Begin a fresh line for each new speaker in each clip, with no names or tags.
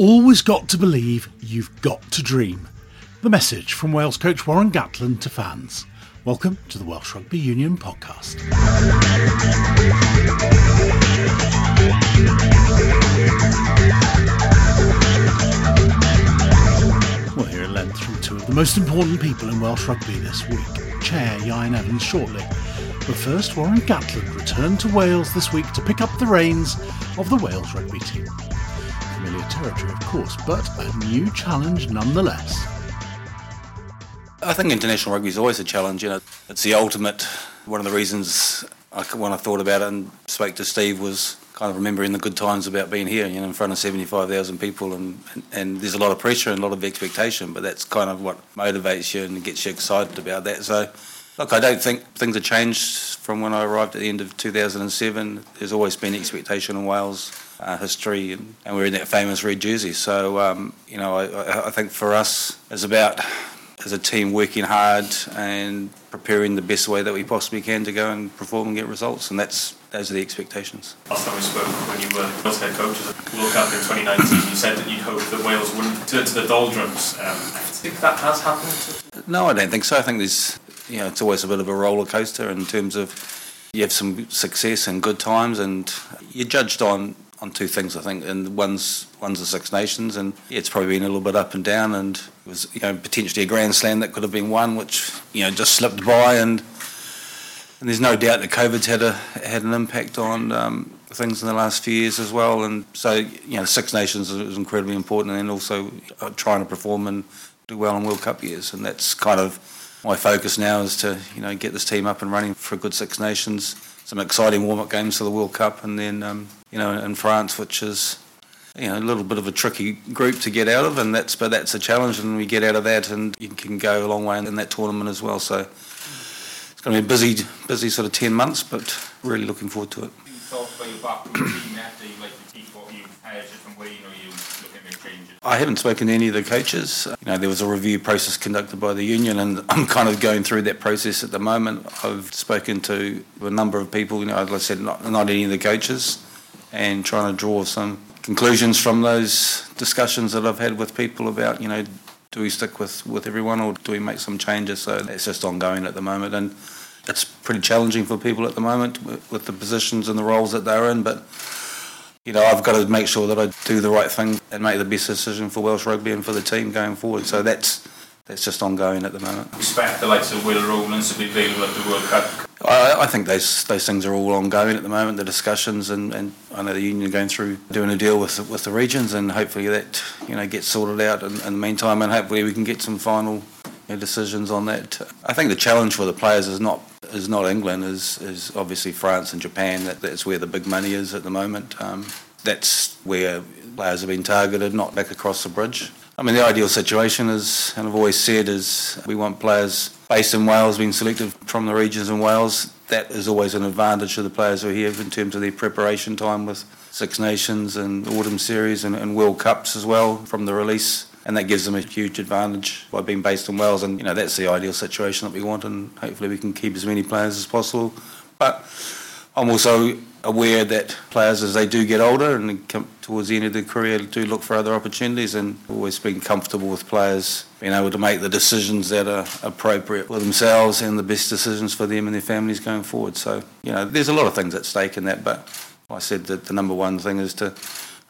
always got to believe, you've got to dream. The message from Wales coach Warren Gatland to fans. Welcome to the Welsh Rugby Union podcast. We'll hear at length from two of the most important people in Welsh rugby this week. Chair Ieuan Evans shortly. But first, Warren Gatland returned to Wales this week to pick up the reins of the Wales rugby team familiar territory, of course, but a new challenge nonetheless.
I think international rugby is always a challenge. You know, it's the ultimate. One of the reasons I, when I thought about it and spoke to Steve was kind of remembering the good times about being here. You know, in front of seventy-five thousand people, and, and and there's a lot of pressure and a lot of expectation, but that's kind of what motivates you and gets you excited about that. So. Look, I don't think things have changed from when I arrived at the end of 2007. There's always been expectation in Wales uh, history, and, and, we're in that famous red jersey. So, um, you know, I, I, think for us, it's about as a team working hard and preparing the best way that we possibly can to go and perform and get results, and that's those are the expectations.
Last time we spoke, when you were Wales head coach at the World Cup in 2019, you said that you'd hoped that Wales wouldn't turn to the doldrums. Um, I think that has happened.
No, I don't think so. I think there's, you know, it's always a bit of a roller coaster in terms of you have some success and good times, and you're judged on on two things, I think. And one's one's the Six Nations, and it's probably been a little bit up and down. And it was you know potentially a Grand Slam that could have been won, which you know just slipped by. And and there's no doubt that COVID's had a had an impact on um, things in the last few years as well. And so you know Six Nations is incredibly important, and also uh, trying to perform and do well in World Cup years. And that's kind of my focus now is to you know get this team up and running for a good Six Nations some exciting warm-up games for the World Cup, and then um, you know in France, which is you know a little bit of a tricky group to get out of, and that's but that's a challenge, and we get out of that, and you can go a long way in that tournament as well. So it's going to be a busy, busy sort of ten months, but really looking forward to it. I haven't spoken to any of the coaches. You know, there was a review process conducted by the union, and I'm kind of going through that process at the moment. I've spoken to a number of people, you know, as I said, not, not any of the coaches, and trying to draw some conclusions from those discussions that I've had with people about, you know, do we stick with, with everyone or do we make some changes? So it's just ongoing at the moment, and it's pretty challenging for people at the moment with, with the positions and the roles that they're in, but you know, I've got to make sure that I do the right thing and make the best decision for Welsh rugby and for the team going forward. So that's that's just ongoing at the moment.
Expect the likes of Will Rowlands to be available at the World Cup.
I, I, think those those things are all ongoing at the moment. The discussions and, and I know the union are going through doing a deal with with the regions, and hopefully that you know gets sorted out in, in the meantime, and hopefully we can get some final you know, decisions on that. I think the challenge for the players is not is not England, is, is obviously France and Japan. That, that's where the big money is at the moment. Um, that's where players have been targeted, not back across the bridge. I mean, the ideal situation is, and I've always said, is we want players based in Wales being selected from the regions in Wales. That is always an advantage to the players who are here in terms of their preparation time with Six Nations and Autumn Series and, and World Cups as well from the release and that gives them a huge advantage by being based in Wales. And you know that's the ideal situation that we want, and hopefully we can keep as many players as possible. But I'm also aware that players, as they do get older and come towards the end of their career, do look for other opportunities, and always been comfortable with players being able to make the decisions that are appropriate for themselves and the best decisions for them and their families going forward. So you know, there's a lot of things at stake in that, but I said that the number one thing is to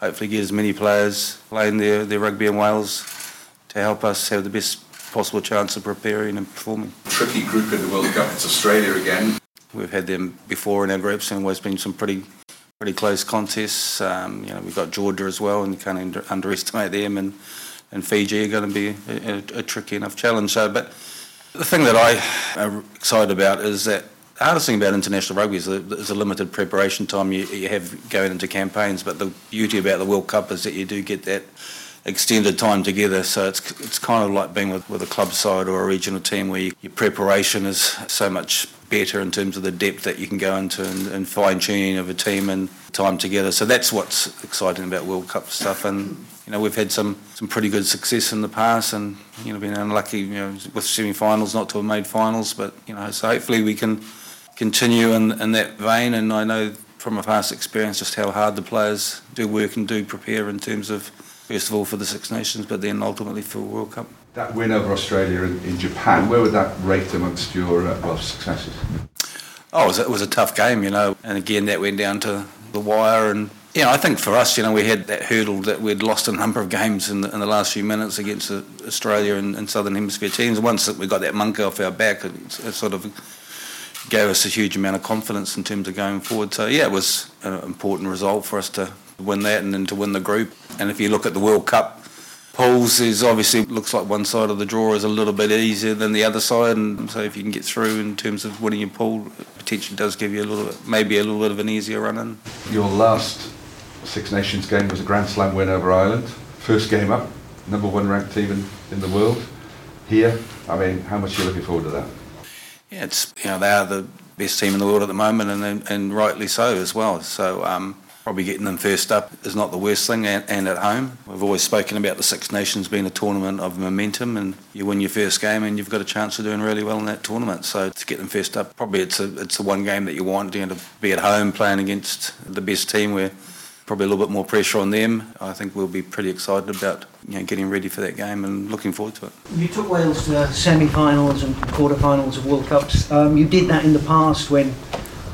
hopefully get as many players playing their, their rugby in Wales to help us have the best possible chance of preparing and performing.
Tricky group in the World Cup, it's Australia again.
We've had them before in our groups and always been some pretty pretty close contests. Um, you know, we've got Georgia as well, and you can't under, underestimate them. And, and Fiji are going to be a, a, a tricky enough challenge. So, but the thing that I am excited about is that the hardest thing about international rugby is there's a limited preparation time you, you have going into campaigns. But the beauty about the World Cup is that you do get that extended time together. So it's it's kind of like being with, with a club side or a regional team where you, your preparation is so much better in terms of the depth that you can go into and, and fine tuning of a team and time together. So that's what's exciting about World Cup stuff. And you know we've had some some pretty good success in the past, and you know been unlucky you know with semi-finals not to have made finals. But you know so hopefully we can continue in, in that vein. And I know from a past experience just how hard the players do work and do prepare in terms of first of all for the Six Nations, but then ultimately for World Cup.
That win over Australia in, in Japan, where would that rate amongst your uh, well successes?
Oh, it was, it was a tough game, you know, and again that went down to the wire and yeah, I think for us, you know, we had that hurdle that we'd lost a number of games in the, in the last few minutes against Australia and, and Southern Hemisphere teams. Once we got that monkey off our back, it, it, sort of gave us a huge amount of confidence in terms of going forward. So yeah, it was an important result for us to win that and then to win the group. And if you look at the World Cup pools, is obviously looks like one side of the draw is a little bit easier than the other side, and so if you can get through in terms of winning your pool, it potentially does give you a little, bit, maybe a little bit of an easier run in.
Your last Six Nations game was a Grand Slam win over Ireland. First game up, number one ranked team in, in the world. Here, I mean, how much are you looking forward to that?
Yeah, it's you know they are the best team in the world at the moment, and and rightly so as well. So um, probably getting them first up is not the worst thing, and, and, at home. We've always spoken about the Six Nations being a tournament of momentum, and you win your first game, and you've got a chance of doing really well in that tournament. So to get them first up, probably it's a it's the one game that you want to be at home playing against the best team where probably a little bit more pressure on them. I think we'll be pretty excited about you know, getting ready for that game and looking forward to it.
You took Wales to semi-finals and quarter-finals of World Cups. Um, you did that in the past when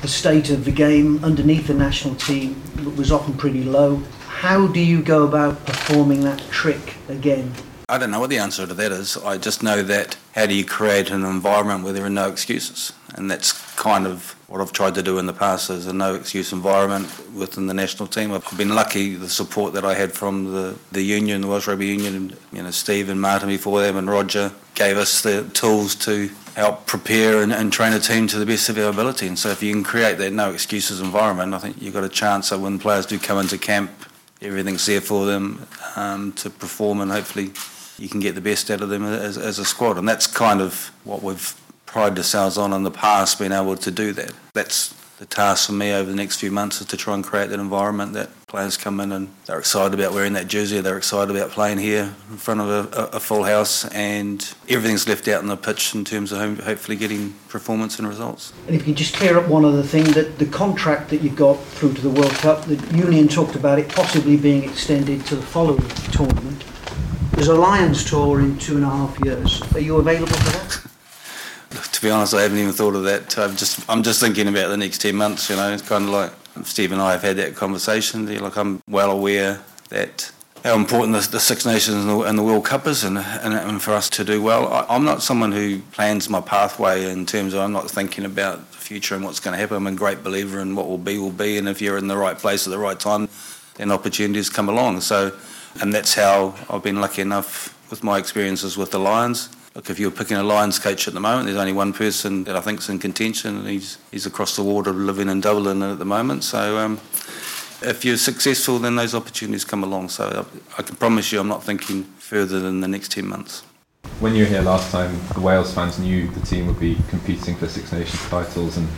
the state of the game underneath the national team was often pretty low. How do you go about performing that trick again?
I don't know what the answer to that is. I just know that how do you create an environment where there are no excuses? And that's kind of what I've tried to do in the past is a no excuse environment within the national team. I've been lucky the support that I had from the, the union, the Welsh Rugby Union, you know, Steve and Martin before them and Roger gave us the tools to help prepare and, and train a team to the best of our ability. And so if you can create that no excuses environment, I think you've got a chance that when players do come into camp, everything's there for them um, to perform and hopefully you can get the best out of them as, as a squad. And that's kind of what we've prided ourselves on in the past, being able to do that. That's the task for me over the next few months is to try and create that environment that players come in and they're excited about wearing that jersey, they're excited about playing here in front of a, a full house, and everything's left out on the pitch in terms of hopefully getting performance and results.
And if you just clear up one other thing, that the contract that you've got through to the World Cup, the Union talked about it possibly being extended to the following tournament. There's a Lions tour in two and a half years. Are you available for
that? to be honest, I haven't even thought of that. I'm just, I'm just thinking about the next 10 months, you know. It's kind of like Steve and I have had that conversation. Like, I'm well aware that how important the, the Six Nations and the, and the, World Cup is, and, and, and, for us to do well. I, am not someone who plans my pathway in terms of I'm not thinking about the future and what's going to happen. I'm a great believer in what will be, will be, and if you're in the right place at the right time, then opportunities come along. So and that's how I've been lucky enough with my experiences with the Lions. Look, if you're picking a Lions coach at the moment, there's only one person that I think is in contention, and he's he's across the water living in Dublin at the moment. So. Um, if you're successful, then those opportunities come along. So I, I can promise you, I'm not thinking further than the next 10 months.
When you were here last time, the Wales fans knew the team would be competing for Six Nations titles and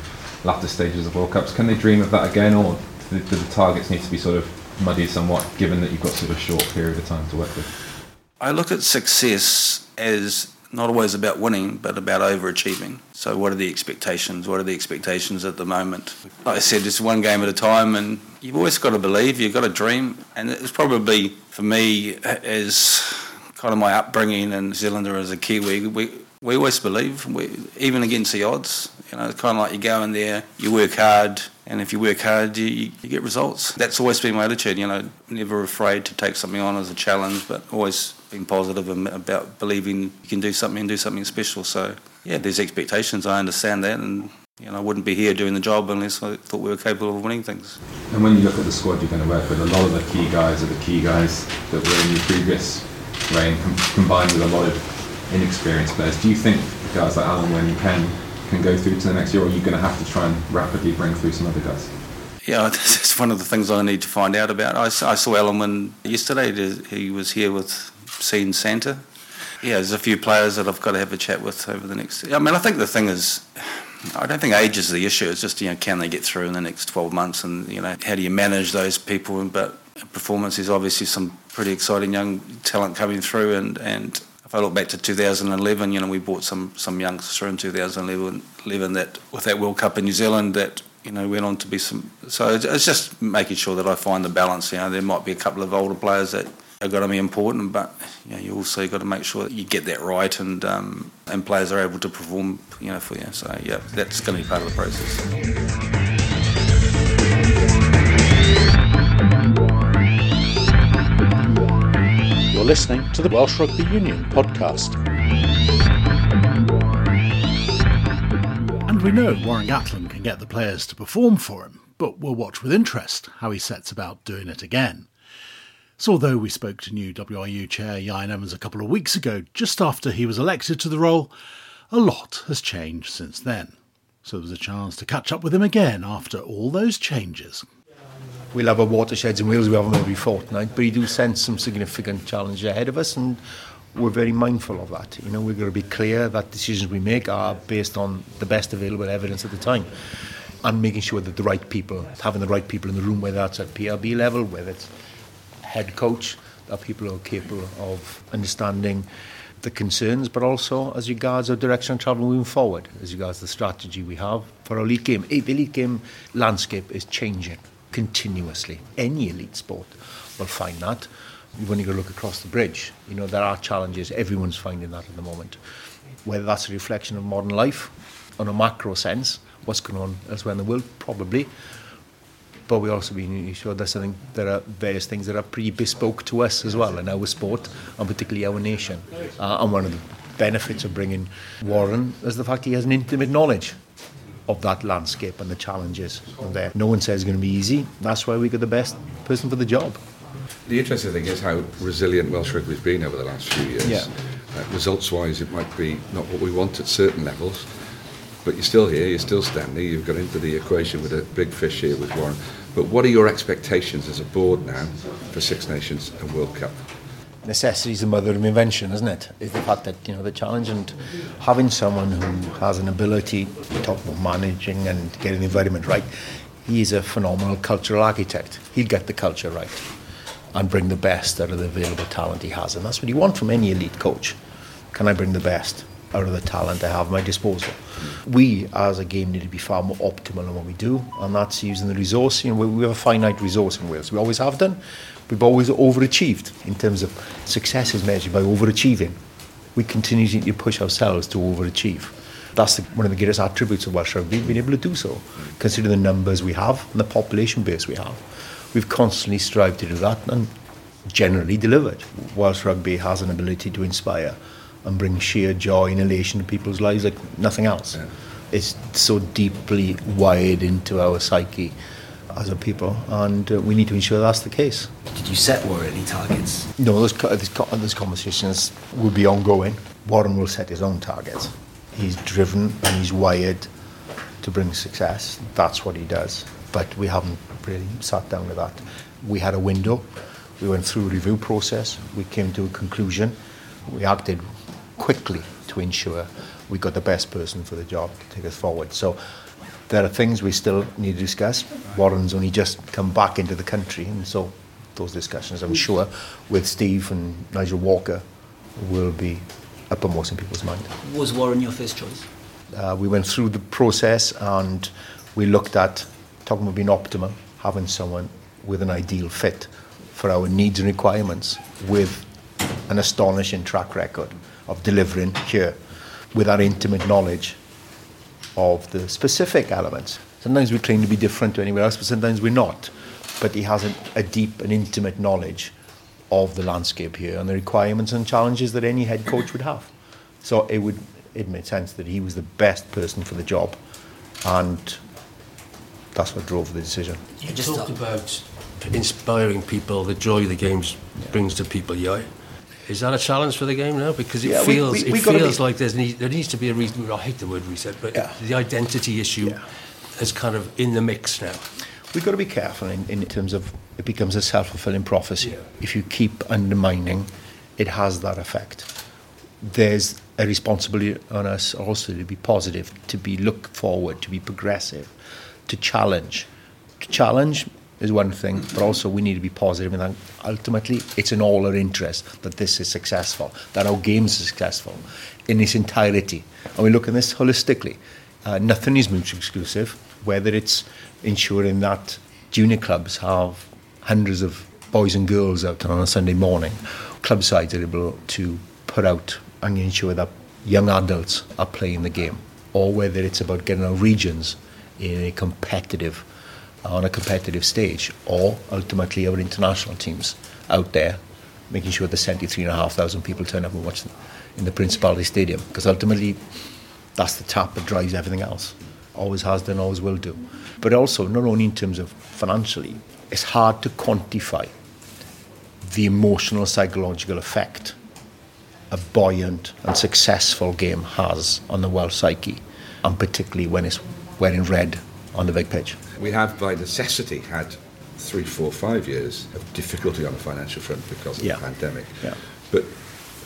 latter stages of World Cups. Can they dream of that again, or do the targets need to be sort of muddied somewhat, given that you've got sort of a short period of time to work with?
I look at success as not always about winning, but about overachieving. So, what are the expectations? What are the expectations at the moment? Like I said, it's one game at a time, and you've always got to believe, you've got to dream. And it's probably, for me, as kind of my upbringing in New as a Kiwi, we, we always believe, we, even against the odds. You know, it's kind of like you go in there, you work hard, and if you work hard, you, you get results. That's always been my attitude. You know, never afraid to take something on as a challenge, but always being positive about believing you can do something and do something special. So yeah, there's expectations. I understand that, and you know, I wouldn't be here doing the job unless I thought we were capable of winning things.
And when you look at the squad you're going to work with, a lot of the key guys are the key guys that were in your previous reign, com- combined with a lot of inexperienced players. Do you think guys like Alun Wyn can can go through to the next year, or are you going to have to try and rapidly bring through some other guys?
Yeah, that's one of the things I need to find out about. I, I saw Alun yesterday. He was here with Sean Santa. Yeah, there's a few players that I've got to have a chat with over the next. I mean, I think the thing is, I don't think age is the issue. It's just you know, can they get through in the next 12 months, and you know, how do you manage those people? But performance is obviously some pretty exciting young talent coming through, and and if I look back to 2011, you know, we bought some some youngsters through in 2011 that with that World Cup in New Zealand that you know went on to be some. So it's just making sure that I find the balance. You know, there might be a couple of older players that are going to be important, but you, know, you also got to make sure that you get that right and um, and players are able to perform, you know, for you. So yeah, that's going to be part of the process.
Listening to the Welsh Rugby Union podcast. And we know Warren Gatland can get the players to perform for him, but we'll watch with interest how he sets about doing it again. So, although we spoke to new WRU chair Ieuan Evans a couple of weeks ago, just after he was elected to the role, a lot has changed since then. So, there was a chance to catch up with him again after all those changes.
We'll have a watersheds in Wales we have them every fortnight, but you do sense some significant challenges ahead of us, and we're very mindful of that. You know, we've got to be clear that decisions we make are based on the best available evidence at the time, and making sure that the right people, having the right people in the room, whether that's at PRB level, whether it's head coach, that people are capable of understanding the concerns, but also as regards our direction of travel moving forward, as regards the strategy we have for our league game. The league game landscape is changing continuously. Any elite sport will find that. Only got to look across the bridge. You know, there are challenges. Everyone's finding that at the moment. Whether that's a reflection of modern life on a macro sense, what's going on elsewhere in the world, probably. But we also being sure there's something, there are various things that are pretty bespoke to us as well in our sport and particularly our nation. Uh, and one of the benefits of bringing Warren is the fact he has an intimate knowledge of that landscape and the challenges there. No one says it's going to be easy. That's why we got the best person for the job.
The interesting thing is how resilient Welsh rugby has been over the last few years.
Yeah.
Uh, results-wise, it might be not what we want at certain levels, but you're still here, you're still standing, you've got into the equation with a big fish here with Warren. But what are your expectations as a board now for Six Nations and World Cup?
Necessity is the mother of invention, isn't it? Is the fact that you know the challenge and having someone who has an ability to talk about managing and getting the environment right. He's a phenomenal cultural architect. He'll get the culture right and bring the best out of the available talent he has, and that's what you want from any elite coach. Can I bring the best out of the talent I have at my disposal? We, as a game, need to be far more optimal in what we do, and that's using the resource. You know, we, have a finite resource in Wales. We always have done. We've always overachieved in terms of success is measured by overachieving. We continue to push ourselves to overachieve. That's the, one of the greatest attributes of Welsh rugby, being able to do so, considering the numbers we have and the population base we have. We've constantly strived to do that and generally delivered. Welsh rugby has an ability to inspire and bring sheer joy and elation to people's lives like nothing else.
Yeah.
It's so deeply wired into our psyche as a people, and uh, we need to ensure that's the case.
Did you set Warren any targets?
No, those, those, those conversations will be ongoing. Warren will set his own targets. He's driven and he's wired to bring success. That's what he does. But we haven't really sat down with that. We had a window. We went through a review process. We came to a conclusion. We acted quickly to ensure we got the best person for the job to take us forward. So there are things we still need to discuss. Warren's only just come back into the country, and so those discussions, I'm sure, with Steve and Nigel Walker, will be uppermost in people's mind.
Was Warren your first choice?
Uh, we went through the process and we looked at talking about being optimal, having someone with an ideal fit for our needs and requirements, with an astonishing track record of delivering here, with our intimate knowledge of the specific elements. Sometimes we claim to be different to anywhere else, but sometimes we're not. But he has a, a deep and intimate knowledge of the landscape here and the requirements and challenges that any head coach would have. So it would it made sense that he was the best person for the job, and that's what drove the decision.
You
Just
talked about inspiring people, the joy the game brings to people. Yeah, is that a challenge for the game now? Because it
Yeah,
feels
we-
it
we gotta
feels like there's need, there needs to be a reason. I hate the word reset, but
Yeah.
the identity issue
Yeah.
is kind of in the mix now.
We've got to be careful in, in terms of it becomes a self-fulfilling prophecy.
Yeah.
If you keep undermining, it has that effect. There's a responsibility on us also to be positive, to be look forward, to be progressive, to challenge. To challenge is one thing, but also we need to be positive, and ultimately, it's in all our interest that this is successful, that our games are successful in its entirety. And we look at this holistically. Uh, nothing is mutually exclusive, whether it's ensuring that junior clubs have hundreds of boys and girls out on a Sunday morning, club sides are able to put out and ensure that young adults are playing the game, or whether it's about getting our regions in a competitive, on a competitive stage, or ultimately our international teams out there, making sure the 73,500 people turn up and watch them in the Principality Stadium, because ultimately that's the tap that drives everything else. Always has done, always will do. But also, not only in terms of financially, it's hard to quantify the emotional, psychological effect a buoyant and successful game has on the Welsh psyche, and particularly when it's wearing red on the big pitch.
We have, by necessity, had three, four, five years of difficulty on the financial front because of
Yeah.
the pandemic.
Yeah.
But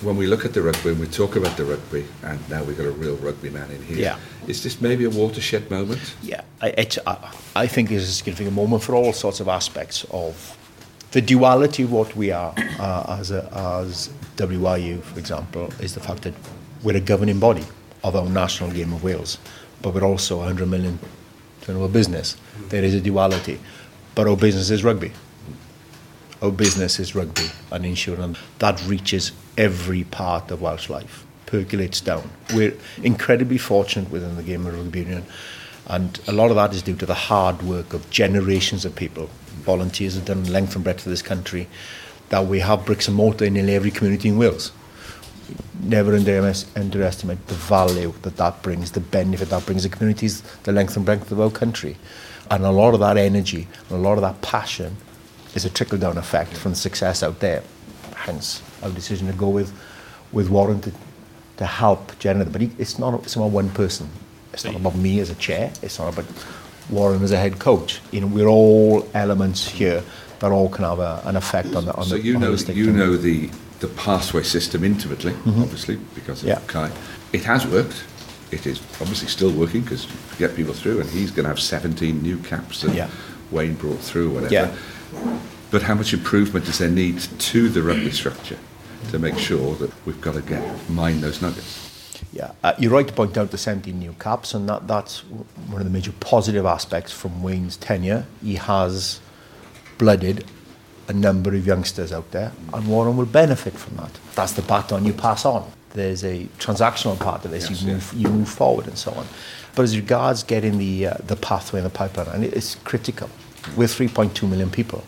when we look at the rugby and we talk about the rugby, and now we've got a real rugby man in here,
Yeah.
is this maybe a watershed moment?
Yeah, I, it, I, I think it's a significant moment for all sorts of aspects of the duality of what we are uh, as, a, as WRU, for example, is the fact that we're a governing body of our national game of Wales, but we're also a 100 million turnover business. There is a duality, but our business is rugby. Our business is rugby and insurance. that reaches every part of Welsh life, percolates down. We're incredibly fortunate within the game of rugby union, and a lot of that is due to the hard work of generations of people. Volunteers have done length and breadth of this country, that we have bricks and mortar in nearly every community in Wales. Never under- underestimate the value that that brings, the benefit that brings the communities, the length and breadth of our country. And a lot of that energy, and a lot of that passion is a trickle down effect from the success out there. Hence our decision to go with, with Warren to, to help generate. But it's not it's not one person. It's not about me as a chair. It's not about Warren as a head coach. You know, we're all elements here that all can have a, an effect on the on
so
the
you know you know the the pathway system intimately,
Mhm.
obviously because of
Yeah.
Kai. It has worked. It is obviously still working because to get people through, and he's going to have 17 new caps that
Yeah.
Wayne brought through, or whatever.
Yeah.
But how much improvement does there need to the rugby structure to make sure that we've got to get mine those nuggets?
Yeah, uh, you're right to point out the 17 new caps, and that, that's one of the major positive aspects from Wayne's tenure. He has blooded a number of youngsters out there, and Warren will benefit from that. That's the baton you pass on. There's a transactional part of this.
Yes,
you move, you move forward, and so on. But as regards getting the uh, the pathway and the pipeline, and it's critical. We're 3.2 million people.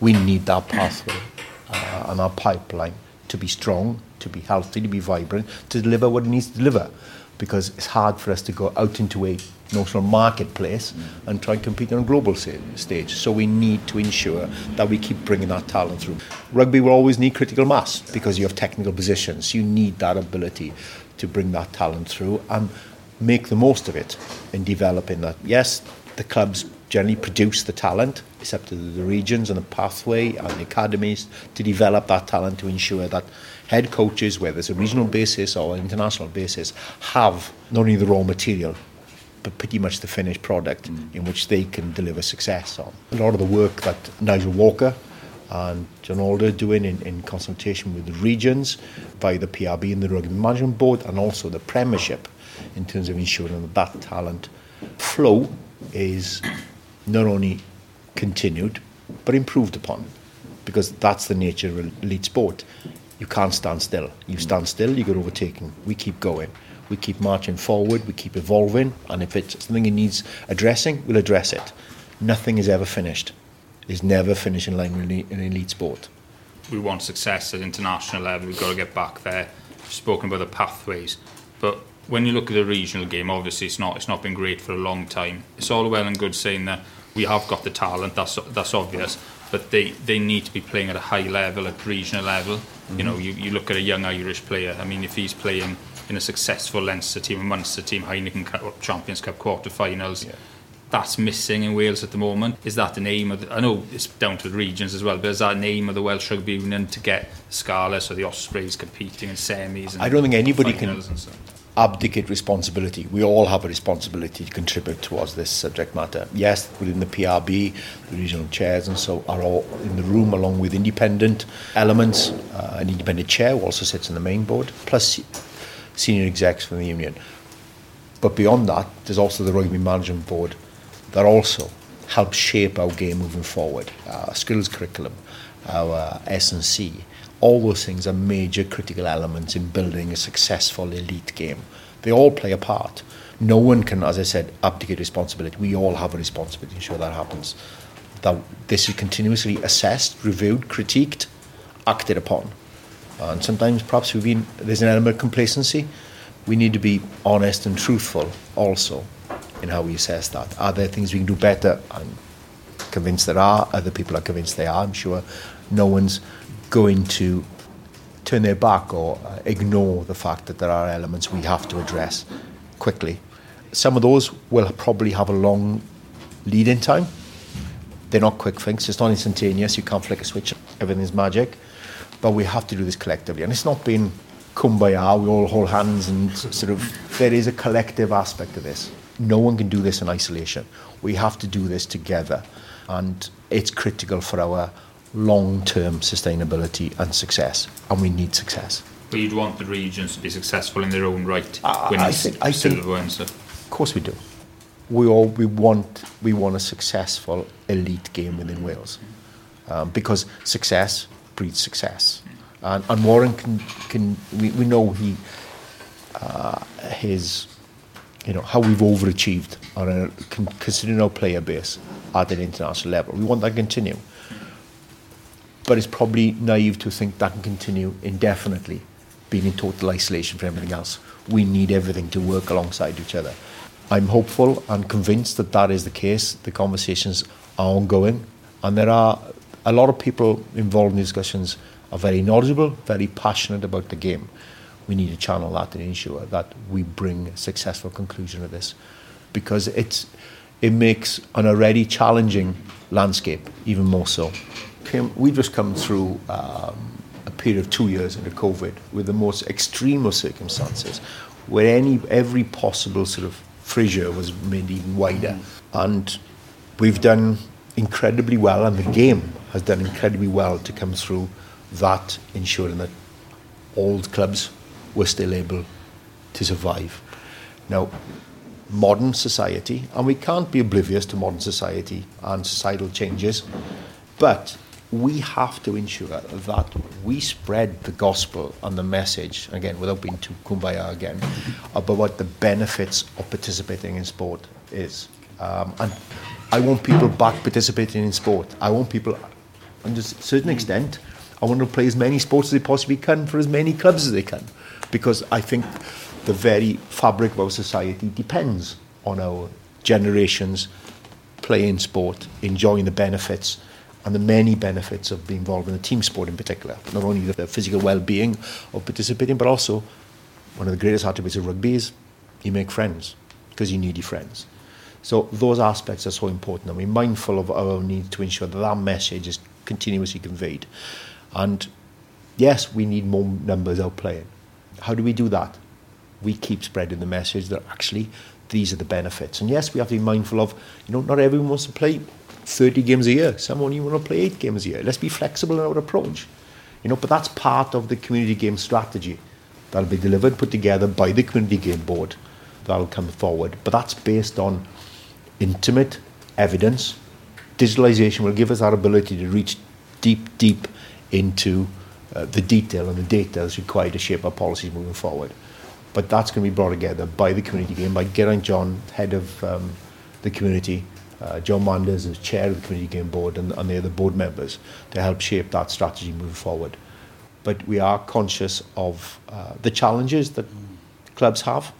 We need that pathway uh, and our pipeline to be strong, to be healthy, to be vibrant, to deliver what it needs to deliver. Because it's hard for us to go out into a national marketplace and try and compete on a global stage. So we need to ensure that we keep bringing that talent through. Rugby will always need critical mass because you have technical positions. You need that ability to bring that talent through and make the most of it in developing that. Yes, the clubs generally produce the talent. It's up to the regions and the pathway and the academies to develop that talent to ensure that head coaches, whether it's a regional basis or an international basis, have not only the raw material pretty much the finished product in which they can deliver success on. A lot of the work that Nigel Walker and John Alder are doing in, in consultation with the regions via the PRB and the Rugby Management Board and also the Premiership in terms of ensuring that that talent flow is not only continued but improved upon because that's the nature of elite sport. You can't stand still. You stand still, you get overtaken. We keep going. We keep marching forward, we keep evolving, and if it's something that needs addressing, we'll address it. Nothing is ever finished. It's never finished in line an elite- sport.
we want success at international level. We've got to get back there. We've spoken about the pathways, but when you look at the regional game, obviously it's not it's not been great for a long time. It's all well and good saying that we have got the talent. That's that's obvious, but they, they need to be playing at a high level at regional level. You mm-hmm. know, you, you look at a young Irish player. I mean, if he's playing in a successful Leinster team, a Munster team, Heineken Cup, Champions Cup quarter-finals. That's missing in Wales at the moment. Is that the name of the, I know it's down to the regions as well, but is that an aim of the Welsh Rugby Union to get the Scarlets or the Ospreys competing in semis?
I don't think anybody can
finals and so?
abdicate responsibility. We all have a responsibility to contribute towards this subject matter. Yes, within the PRB, the regional chairs and so are all in the room along with independent elements. Uh, an independent chair who also sits on the main board, plus senior execs from the union. But beyond that, there's also the Rugby Management Board that also helps shape our game moving forward. our skills curriculum, our uh, S&C. All those things are major critical elements in building a successful elite game. They all play a part. No one can, as I said, abdicate responsibility. We all have a responsibility to ensure that happens. That this is continuously assessed, reviewed, critiqued, acted upon. And sometimes perhaps we've been, there's an element of complacency. We need to be honest and truthful also in how we assess that. Are there things we can do better? I'm convinced there are. Other people are convinced they are. I'm sure no one's going to turn their back or uh, ignore the fact that there are elements we have to address quickly. Some of those will probably have a long lead in time. They're not quick fix. It's not instantaneous. You can't flick a switch. Everything's magic. But we have to do this collectively. And it's not been kumbaya, we all hold hands and sort of, there is a collective aspect to this. No one can do this in isolation. We have to do this together. And it's critical for our long-term sustainability and success. And we need success.
But you'd want the regions to be successful in their own right,
I- I think- I think-
silverware and stuff.
Of course we do. We all we want we want a successful elite game within Wales, um, because success breeds success, and, and Warren can can we, we know he uh, his you know how we've overachieved on a con- considering our player base at an international level. We want that to continue, but it's probably naive to think that can continue indefinitely, being in total isolation from everything else. We need everything to work alongside each other. I'm hopeful and convinced that that is the case. The conversations are ongoing, and there are a lot of people involved in discussions are very knowledgeable, very passionate about the game. We need to channel that and ensure that we bring a successful conclusion of this, because it's it makes an already challenging landscape even more so. Came- We've just come through um, a period of two years into COVID with the most extreme of circumstances, where any every possible sort of fissure was made even wider, and we've done incredibly well, and the game has done incredibly well to come through that, ensuring that all clubs were still able to survive. Now, modern society, and we can't be oblivious to modern society and societal changes, but we have to ensure that we spread the gospel and the message, again, without being too kumbaya again, about what the benefits of participating in sport is. Um, and I want people back participating in sport. I want people, to a certain extent, I want to play as many sports as they possibly can for as many clubs as they can. Because I think the very fabric of our society depends on our generations playing sport, enjoying the benefits and the many benefits of being involved in a team sport in particular. Not only the physical well-being of participating, but also one of the greatest attributes of rugby is you make friends because you need your friends. So those aspects are so important and we're mindful of our need to ensure that that message is continuously conveyed. And yes, we need more numbers out playing. How do we do that? We keep spreading the message that actually these are the benefits. And yes, we have to be mindful of, you know, not everyone wants to play 30 games a year. Some only want to play eight games a year. Let's be flexible in our approach. You know, but that's part of the community game strategy that'll be delivered, put together by the community game board that'll come forward. But that's based on intimate evidence. Digitalization will give us our ability to reach deep, deep into uh, the detail and the data that's required to shape our policies moving forward. But that's going to be brought together by the community game, by Geraint John, head of um, the community, uh, John Manders as chair of the community game board, and, and the other board members to help shape that strategy moving forward. But we are conscious of uh, the challenges that clubs have,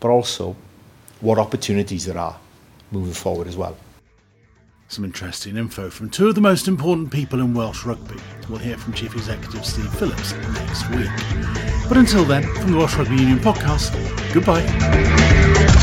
but also what opportunities there are moving forward as well.
Some interesting info from two of the most important people in Welsh rugby. We'll hear from Chief Executive Steve Phillips next week. But until then, from the Welsh Rugby Union podcast, goodbye.